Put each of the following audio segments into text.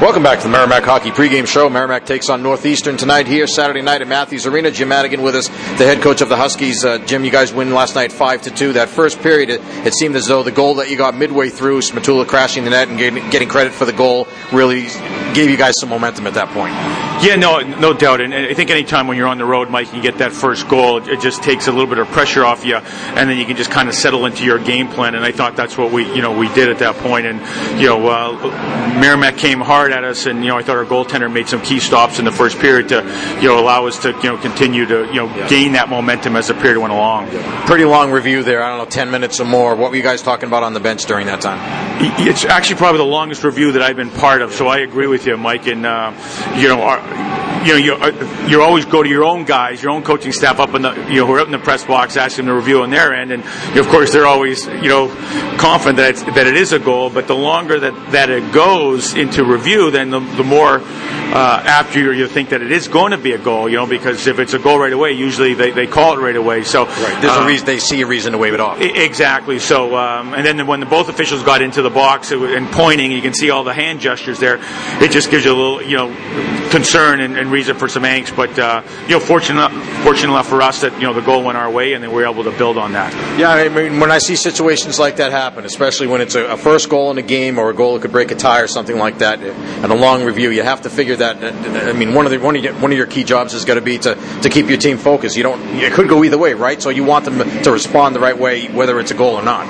Welcome back to the Merrimack Hockey pregame show. Merrimack takes on Northeastern tonight here Saturday night at Matthews Arena. Jim Madigan with us, the head coach of the Huskies. Uh, Jim, you guys win last night five to two. That first period, it, it, seemed as though the goal that you got midway through, Szmatula crashing the net and getting, getting credit for the goal, really gave you guys some momentum at that point. Yeah, no, no doubt. And I think anytime when you're on the road, Mike, you get that first goal, it just takes a little bit of pressure off you, and then you can just kind of settle into your game plan. And I thought that's what we, you know, we did at that point. And you know, uh, Merrimack came hard at us, and you know, I thought our goaltender made some key stops in the first period to, you know, allow us to, you know, continue to, you know, yeah. gain that momentum as the period went along. Pretty long review there. I don't know, ten minutes or more. What were you guys talking about on the bench during that time? It's actually probably the longest review that I've been part of. So I agree with you, Mike. And uh, you know, our, you know, you uh, you always go to your own guys, your own coaching staff up in the you know who are up in the press box, asking them to review on their end, and of course they're always you know confident that it's, that it is a goal. But the longer that, that it goes into review, then the, the more uh, after you, you think that it is going to be a goal. You know, because if it's a goal right away, usually they, they call it right away. So right. there's uh, a reason they see a reason to wave it off. Exactly. So um, and then when the both officials got into the box and pointing, you can see all the hand gestures there. It just gives you a little you know concern and, and reason for some angst. But uh, you know, fortunate fortunate enough for us that you know the goal went our way, and then we were able to build on that. Yeah, I mean, when I see situations like that happen, especially when it's a, a first goal in a game or a goal that could break a tie or something like that, and a long review, you have to figure that. I mean, one of the one of your, one of your key jobs is going to be to, to keep your team focused. You don't. It could go either way, right? So you want them to respond the right way, whether it's a goal or not.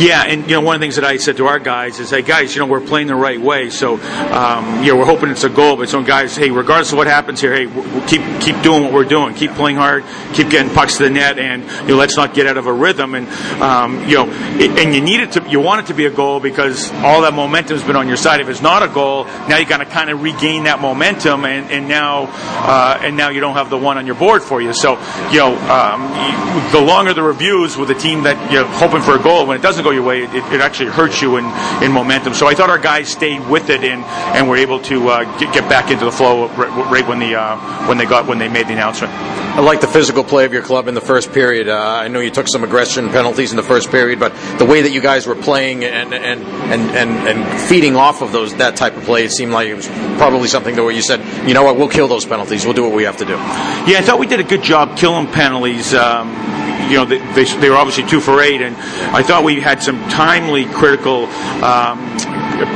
Yeah, and you know, one of the things that I said to our guys is, "Hey, guys, you know, we're playing the right way, so um, you know, we're hoping it's a goal, but some guys, hey, regardless of what happens." happens here, hey, we'll keep keep doing what we're doing, keep playing hard, keep getting pucks to the net, and you know, let's not get out of a rhythm. And um, you know, it, and you need it to, you want it to be a goal because all that momentum has been on your side. If it's not a goal, now you got to kind of regain that momentum, and, and now uh, and now you don't have the one on your board for you. So you know, um, the longer the reviews with a team that you're hoping for a goal, when it doesn't go your way, it, it actually hurts you in, in momentum. So I thought our guys stayed with it and and were able to uh, get, get back into the flow right, right when the uh, when they got when they made the announcement. I like the physical play of your club in the first period. Uh, I know you took some aggression penalties in the first period, but the way that you guys were playing and and, and, and, and feeding off of those that type of play, it seemed like it was probably something where you said, you know what, we'll kill those penalties. We'll do what we have to do. Yeah, I thought we did a good job killing penalties. Um, you know, they, they, they, were obviously two for eight, and I thought we had some timely, critical um,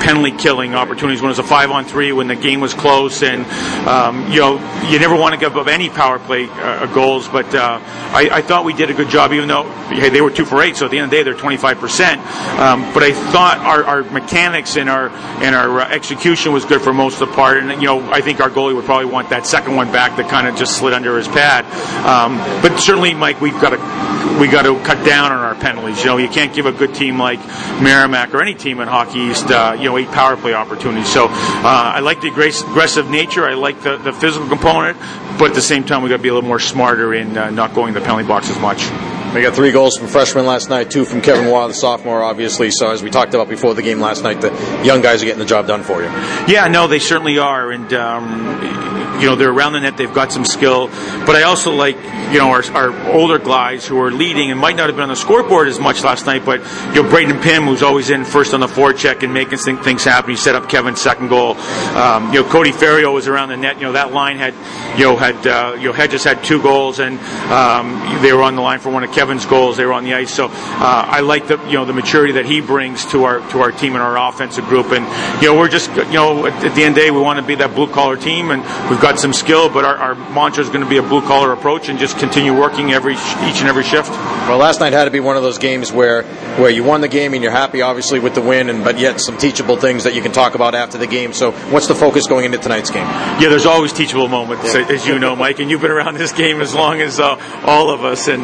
penalty killing opportunities when it was a five on three when the game was close and um, you know you never want to give up any power play uh, goals but uh, I, I, thought we did a good job even though hey, they were two for eight so at the end of the day they're 25 percent. Um, but I thought our, our, mechanics and our and our uh, execution was good for most of the part. And you know I think our goalie would probably want that second one back that kind of just slid under his pad. Um, but certainly Mike we've got to we got to cut down on our penalties. You know you can't give a good team like Merrimack or any team in Hockey East uh, uh, you know eight power play opportunities. So uh, I like the aggressive nature. I like the, the physical component, but at the same time we got to be a little more smarter in uh, not going to the penalty box as much. We got three goals from freshmen last night, two from Kevin Waugh, the sophomore, obviously. So as we talked about before the game last night, the young guys are getting the job done for you. Yeah, no, they certainly are, and um, you know they're around the net. They've got some skill, but I also like you know our, our, older guys who are leading and might not have been on the scoreboard as much last night, but you know Braden Pimm, who's always in first on the forecheck and making things happen. He set up Kevin's second goal. Um, you know Cody Ferriero was around the net. You know that line had you know had uh, you know Hedges had two goals, and um, they were on the line for one of Kevin's Kevin's goals. They were on the ice, so uh, I like the you know the maturity that he brings to our to our team and our offensive group. And you know we're just you know at, at the end of the day we want to be that blue collar team, and we've got some skill, but our, our mantra is going to be a blue collar approach and just continue working every each and every shift. Well, last night had to be one of those games where where you won the game and you're happy, obviously, with the win, and but yet some teachable things that you can talk about after the game. So, what's the focus going into tonight's game? Yeah, there's always teachable moments, yeah. as you know, Mike, and you've been around this game as long as uh, all of us, and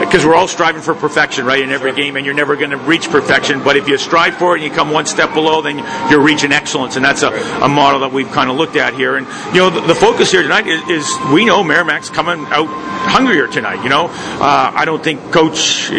because uh, we're all striving for perfection, right, in every game, and you're never going to reach perfection. But if you strive for it and you come one step below, then you're reaching excellence, and that's a, a model that we've kind of looked at here. And you know, the, the focus here tonight is, is, we know Merrimack's coming out hungrier tonight. You know, uh, I don't think Coach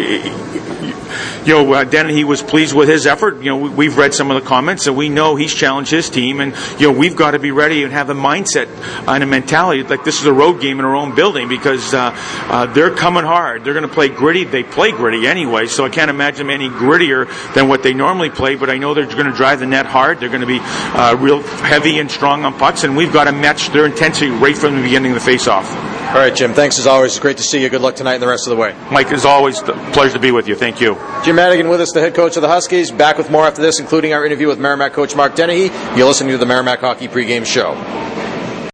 you know, uh, Dennehy was pleased with his effort. You know, we, we've read some of the comments, and we know he's challenged his team, and you know, we've got to be ready and have a mindset and a mentality like this is a road game in our own building because uh, uh, they're coming hard. They're going to play gritty. They play gritty anyway, so I can't imagine any grittier than what they normally play. But I know they're going to drive the net hard. They're going to be uh, real heavy and strong on pucks, and we've got to match their intensity right from the beginning of the face-off. All right, Jim. Thanks as always. It's great to see you. Good luck tonight and the rest of the way. Mike, as always, a pleasure to be with you. Thank you. Jim Madigan with us, the head coach of the Huskies. Back with more after this, including our interview with Merrimack coach Mark Dennehy. You're listening to the Merrimack Hockey pregame show.